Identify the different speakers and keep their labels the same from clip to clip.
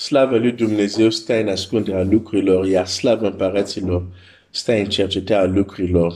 Speaker 1: Slavă lui Dumnezeu stă în ascunderea lucrurilor, iar slavă împăraților stă în cercetarea lucrurilor.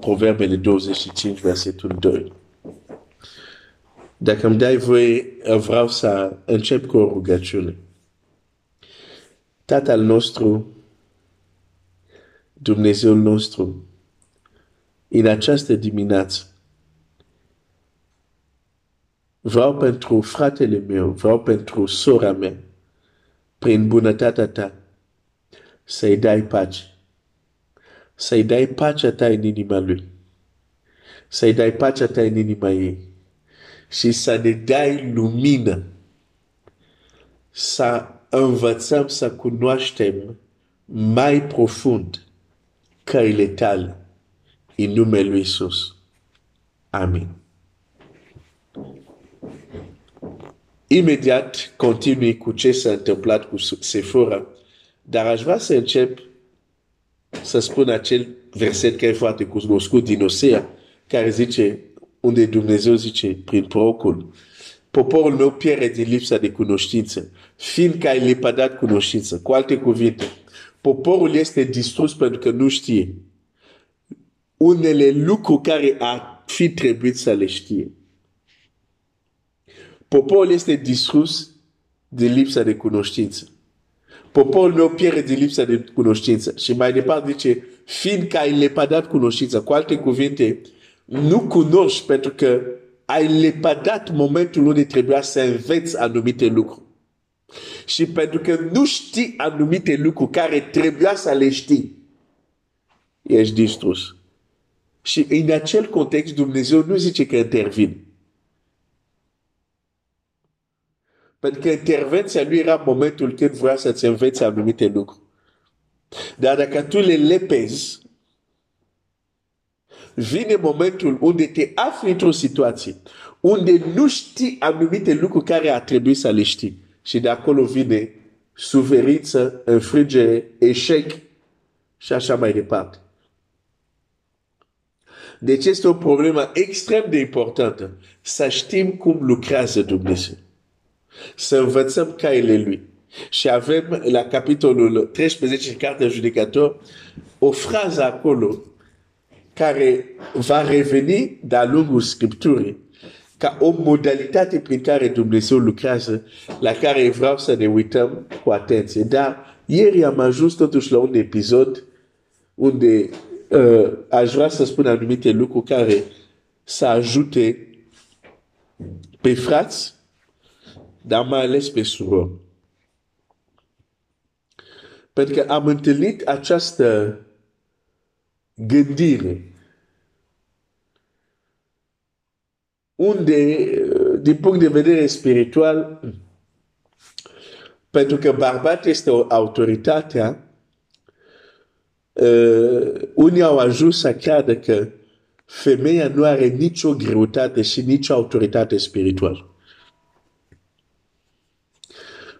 Speaker 1: Proverbele 25, versetul 2. Dacă îmi dai voie, vreau să încep cu o rugăciune. Tatăl nostru, Dumnezeul nostru, în această dimineață, vreau pentru fratele meu, vreau pentru sora mea, prin bunătatea ta, să-i dai pace. Să-i dai pacea ta în inima lui. Să-i dai pacea ta în inima ei. Și să ne dai lumină. Să învățăm să cunoaștem mai profund căile tale în numele lui Isus. Amin. Imediat continui cu ce s-a întâmplat cu Sephora, dar aș vrea să încep să spun acel verset care e foarte cunoscut din Osea, care zice, unde Dumnezeu zice, prin procul, poporul meu pierde din lipsa de cunoștință, fiindcă ai lepădat cunoștință. Cu alte cuvinte, poporul este distrus pentru că nu știe unele lucruri care ar fi trebuit să le știe. Poporul este distrus de lipsa de cunoștință. Poporul meu pierde de lipsa de cunoștință. Și mai departe zice, fiindcă ai lepădat cunoștința. Cu alte cuvinte, nu cunoști pentru că ai lepădat momentul unde trebuia să înveți anumite lucruri. Și pentru că nu știi anumite lucruri care trebuia să le știi, ești distrus. Și în acel context Dumnezeu nu zice că intervine. Pentru că intervenția lui era momentul când vrea să-ți învețe anumite lucruri. Dar dacă tu le lepezi, vine momentul unde te afli într-o situație unde nu știi anumite lucruri care ar trebui să le știi. Și de acolo vine suferință, înfrângere, eșec și așa mai departe. Deci este o problemă extrem de importantă să știm cum lucrează Dumnezeu să învățăm caile lui. Și avem la capitolul 13 în Cartea Judecator o frază acolo care va reveni de-a lungul Scripturii ca o modalitate prin care Dumnezeu lucrează, la care vreau să ne uităm cu atenție. Dar ieri am ajuns totuși la un episod unde uh, aș vrea să spun anumite lucruri care să ajute pe frați dar mai ales pe surori. Pentru că am întâlnit această gândire unde, din punct de vedere spiritual, pentru că bărbat este o autoritatea, uh, unii au ajuns să creadă că femeia nu are nicio greutate și nicio autoritate spirituală.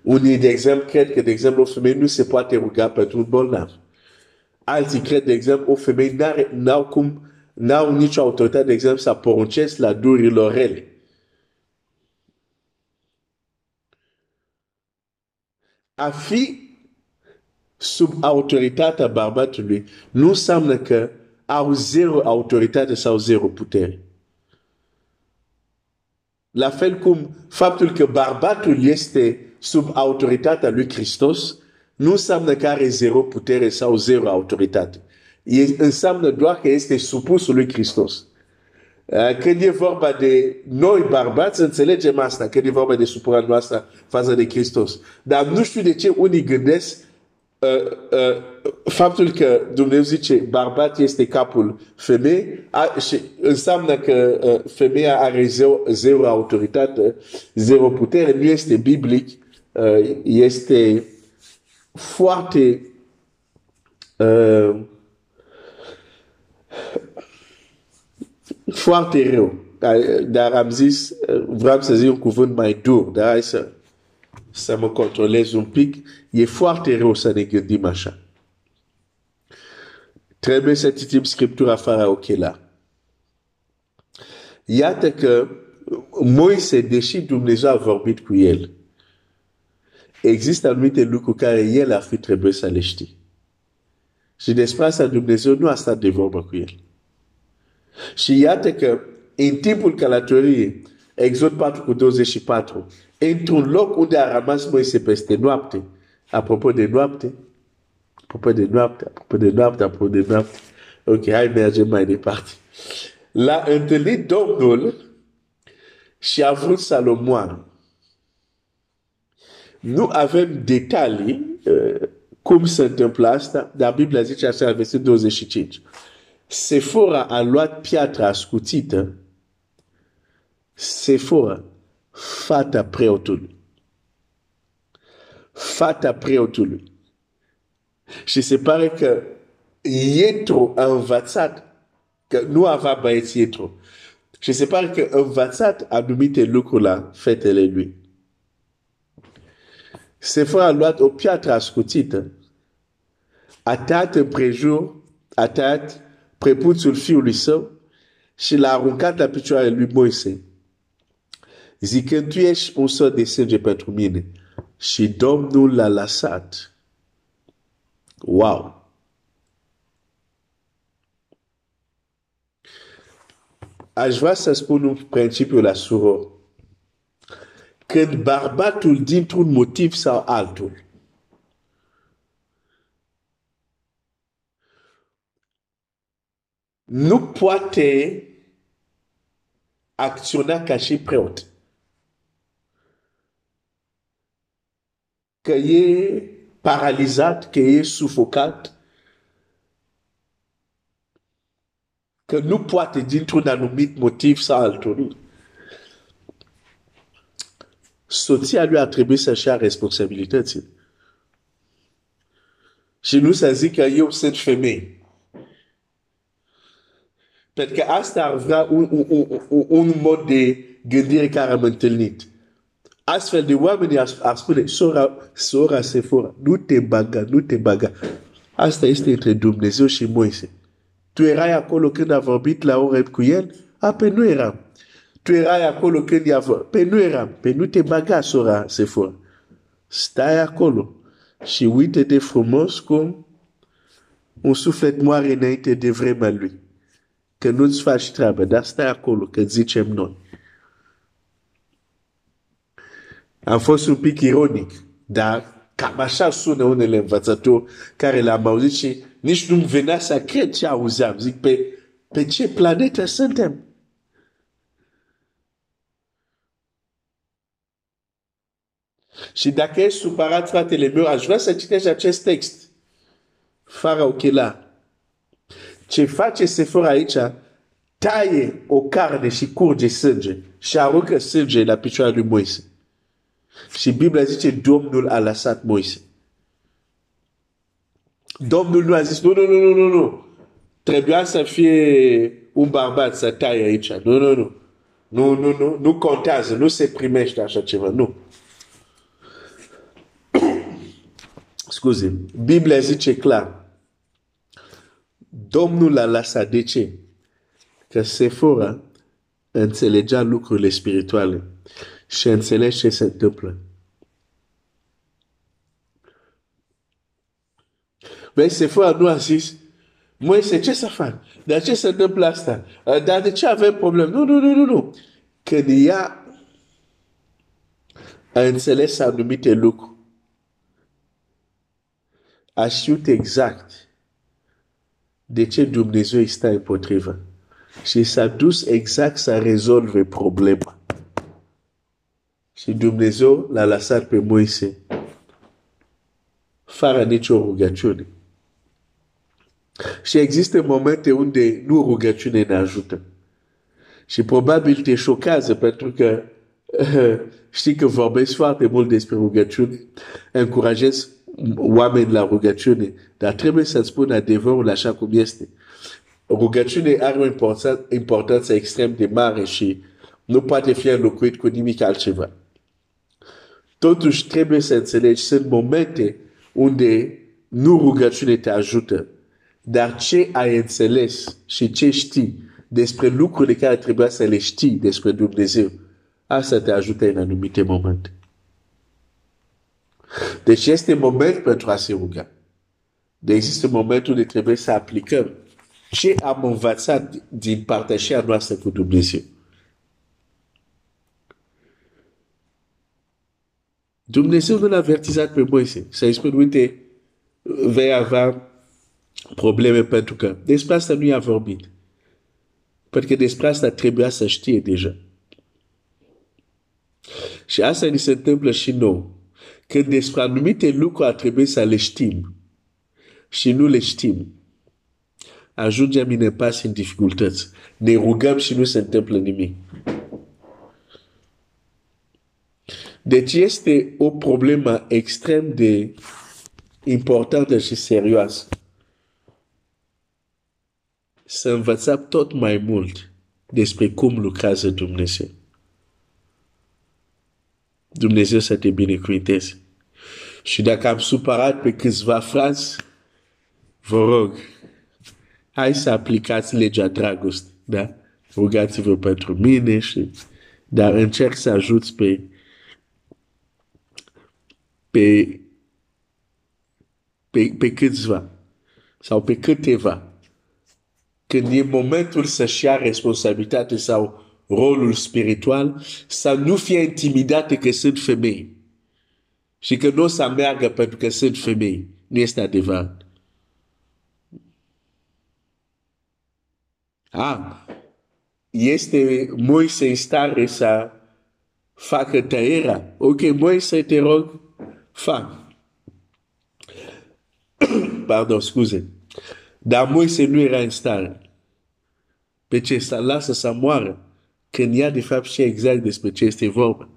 Speaker 1: Unii, de exemplu, cred că, de exemplu, o femeie nu se poate ruga pentru un bolnav. Alții cred, de exemplu, o femeie n-au cum, n-au nicio autoritate, de exemplu, să poruncesc la durilor rele. A fi sub autoritatea bărbatului nu înseamnă că au zero autoritate sau zero putere. La fel cum faptul că bărbatul este sub autoritatea lui Hristos, nu înseamnă că are zero putere sau zero autoritate. E, înseamnă doar că este supusul lui Hristos. Uh, când e vorba de noi bărbați, înțelegem asta, când e vorba de supunerea noastră față de Hristos. Dar nu știu de ce unii gândesc uh, uh, faptul că Dumnezeu zice bărbat este capul femei a, și înseamnă că uh, femeia are zero, zero autoritate, zero putere, nu este biblic uh, este foarte uh, foarte rău. Dar am zis, uh, vreau să zic un cuvânt mai dur, dar hai să, să mă controlez un pic. E foarte rău să ne gândim așa. Trebuie să citim Scriptura fără ochelari. Iată că Moise, deși Dumnezeu a vorbit cu el, există anumite lucruri care el ar fi trebuit să le știi. Și despre asta Dumnezeu nu a stat de vorbă cu el. Și iată că în timpul călătoriei, Exod 4 cu 24, într-un loc unde a rămas Moise peste noapte, apropo de noapte, apropo de noapte, apropo de noapte, apropo de noapte, ok, hai mergem mai departe. L-a întâlnit Domnul și a vrut să-l omoară. Nu avem detalii uh, cum se întâmplă asta, dar Biblia zice așa, versetul 25. Sefora a luat piatra ascuțită, Sefora, fata preotului. Fata preotului. Și se pare că Ietro a învățat că nu avea băieți Ietro. Și se pare că a învățat anumite lucruri la fetele lui. Sefora a luat o piatră ascuțită, a tăiat împrejur, a tăiat prepuțul fiului său și l-a aruncat la picioarele lui Moise. Zicând, tu ești un sort de sânge pentru mine. Și Domnul l-a lăsat. Wow! Aș vrea să spun un principiu la suror. Când bărbatul dintr-un motiv sau altul nu poate acționa ca și preot. Că e paralizat, că e sufocat, că nu poate dintr-un anumit motiv sau altul. Soția lui a trebuit să-și ia responsabilitățile. Și nu să zică eu sunt femeie. Pentru că asta ar vrea un, un, un, un mod de gândire care am întâlnit. Astfel de oameni ar, ar spune, sora, sora Sephora, nu te baga, nu te baga. Asta este între Dumnezeu și Moise. Tu erai acolo când a vorbit la Oreb cu el? A, pe nu eram. Tu erai acolo când i-a vorbit? Pe nu eram. Pe nu te baga, sora Sephora. Stai acolo și uite-te frumos cum un suflet moare înainte de vremea lui că nu-ți faci treabă, dar stai acolo, că zicem noi. Am fost un pic ironic, dar cam așa sună unele învățători care le-am auzit și nici nu-mi venea să cred ce auzeam. Zic, pe, pe ce planetă suntem? Și dacă ești supărat, fratele meu, aș vrea să citești acest text. Fără ochelari. Ce face Sephora aici, taie o carne și curge sânge și aruncă sânge la picioarele lui Moise. Și Biblia zice, Domnul a lăsat Moise. Domnul nu a zis, nu, nu, nu, nu, nu, nu. Trebuia să fie un bărbat să taie aici. Nu, nu, nu. Nu, nu, nu, nu contează, nu se primește așa ceva, nu. Scuze, Biblia zice clar, Domnul l-a lăsat. De ce? Că Sephora înțelegea lucrurile spirituale și înțelege ce se întâmplă. Vezi, Sephora nu a zis, Moise, ce să fac? De ce se întâmplă asta? Dar de ce avem problem? Nu, nu, nu, nu, nu. Când ea a înțeles anumite lucruri, a știut exact de Dumnezeu este împotrivă. Și s-a dus exact să rezolve problema. Și Dumnezeu l-a lăsat pe Moise fără nicio rugăciune. Și există momente unde nu rugăciune ne ajută. Și probabil te șochează pentru că știi că vorbesc foarte mult despre rugăciune, încurajez oameni la rugăciune, dar trebuie să spun adevărul așa cum este. Rugăciune are o importanță, importanță extrem de mare și nu poate fi înlocuit cu nimic altceva. Totuși trebuie să înțelegi, sunt momente unde nu rugăciune te ajută, dar ce ai înțeles și ce știi despre lucrurile care trebuia să le știi despre Dumnezeu, asta te ajută în anumite momente. Deci este moment pentru a se ruga. Deci există momentul unde trebuie să aplicăm ce am învățat din partea noastră cu Dumnezeu. Dumnezeu nu l-a avertizat pe Moise. Să-i spun, uite, vei avea probleme pentru că despre asta nu i-a vorbit. Pentru că despre asta trebuia să știe deja. Și asta ni se întâmplă și nou. Când despre anumite lucruri ar trebui să le știm și nu le știm, ajungem în pas în dificultăți. Ne rugăm și nu se întâmplă nimic. Deci este o problemă extrem de importantă și serioasă. Să învățăm tot mai mult despre cum lucrează Dumnezeu. Dumnezeu să te binecuvinteze. Și dacă am supărat pe câțiva frați, vă rog, hai să aplicați legea dragostei, da? Rugați-vă pentru mine și, dar încerc să ajut pe, pe, pe, pe câțiva sau pe câteva. Când e momentul să-și ia responsabilitate sau rolul spiritual, să nu fie intimidate că sunt femei. Și că nu o să meargă pentru că sunt femei. Nu este adevărat. Ah, este Moise în stare să facă tăierea. Ok, Moise, te rog, fac. Pardon, scuze. Dar Moise nu era în stare. Pe ce să lasă să moară. Când ea de fapt și exact despre ce este vorba.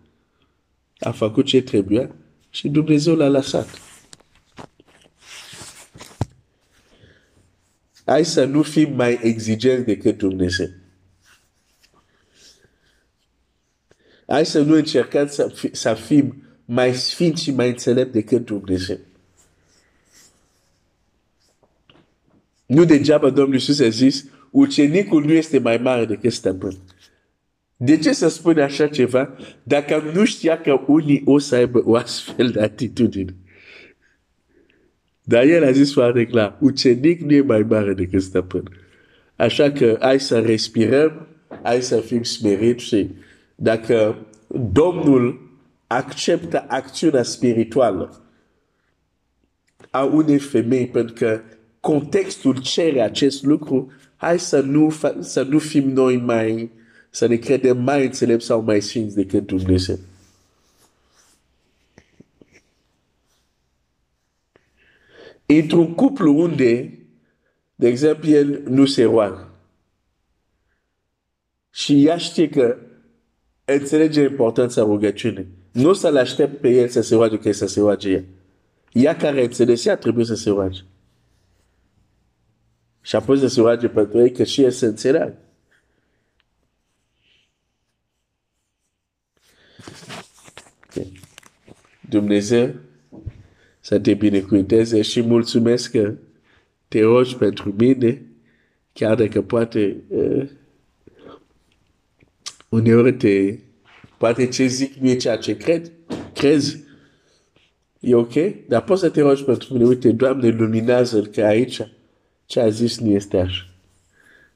Speaker 1: A făcut ce trebuia și Dumnezeu l-a lăsat. Hai să nu fim mai exigenți decât Dumnezeu. Hai să nu încercăm să, fi, să fim mai sfinți și mai înțelepți decât Dumnezeu. Nu degeaba Domnul Iisus a zis, ucenicul nu este mai mare decât stăpân. De ce să spune așa ceva dacă nu știa că unii o să aibă o astfel de atitudine? Dar el a zis foarte clar, ucenic nu e mai mare decât stăpân. Așa că hai să respirăm, hai să fim smeriți și dacă Domnul acceptă acțiunea spirituală a unei femei pentru că contextul cere acest lucru, hai să nu, să nu fim noi mai, să ne credem mai înțelepți sau mai sfinți decât Dumnezeu. Într-un cuplu unde, de exemplu, el nu se roagă și ea știe că înțelege importanța rugăciunii, nu o să-l aștept pe el să se roage că să se roage ea. Ea care înțelege, ea trebuie să se roage. Și apoi să se roage pentru ei că și el se înțeleagă. Dumnezeu să te binecuvinteze și mulțumesc că te rogi pentru mine, chiar dacă poate uh, uneori te, poate ce zic nu e ceea ce cred, crezi, e ok, dar poți să te rogi pentru mine, uite, Doamne, luminează-l că aici ce a zis nu este așa.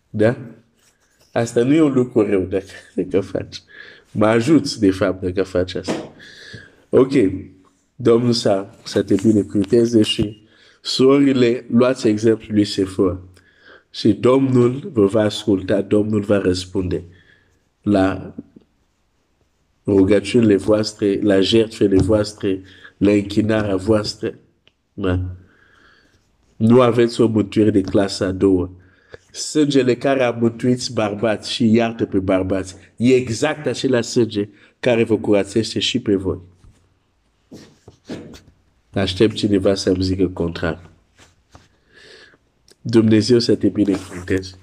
Speaker 1: Da? Asta nu e un lucru rău dacă, dacă faci. Mă ajuți, de fapt, dacă faci asta. Ok. Domnul să, să te binecuvânteze și surorile, luați exemplul lui Sefor. Și Domnul vă va asculta, Domnul va răspunde la rugăciunile voastre, la jertfele voastre, la închinarea voastră. Da. Nu aveți o mântuire de clasa a doua. Sângele care a mântuit bărbați și iartă pe bărbați e exact acela sânge care vă curățește și pe voi. Aștept cineva să-mi zică contrar. Dumnezeu să te binecuvânteze.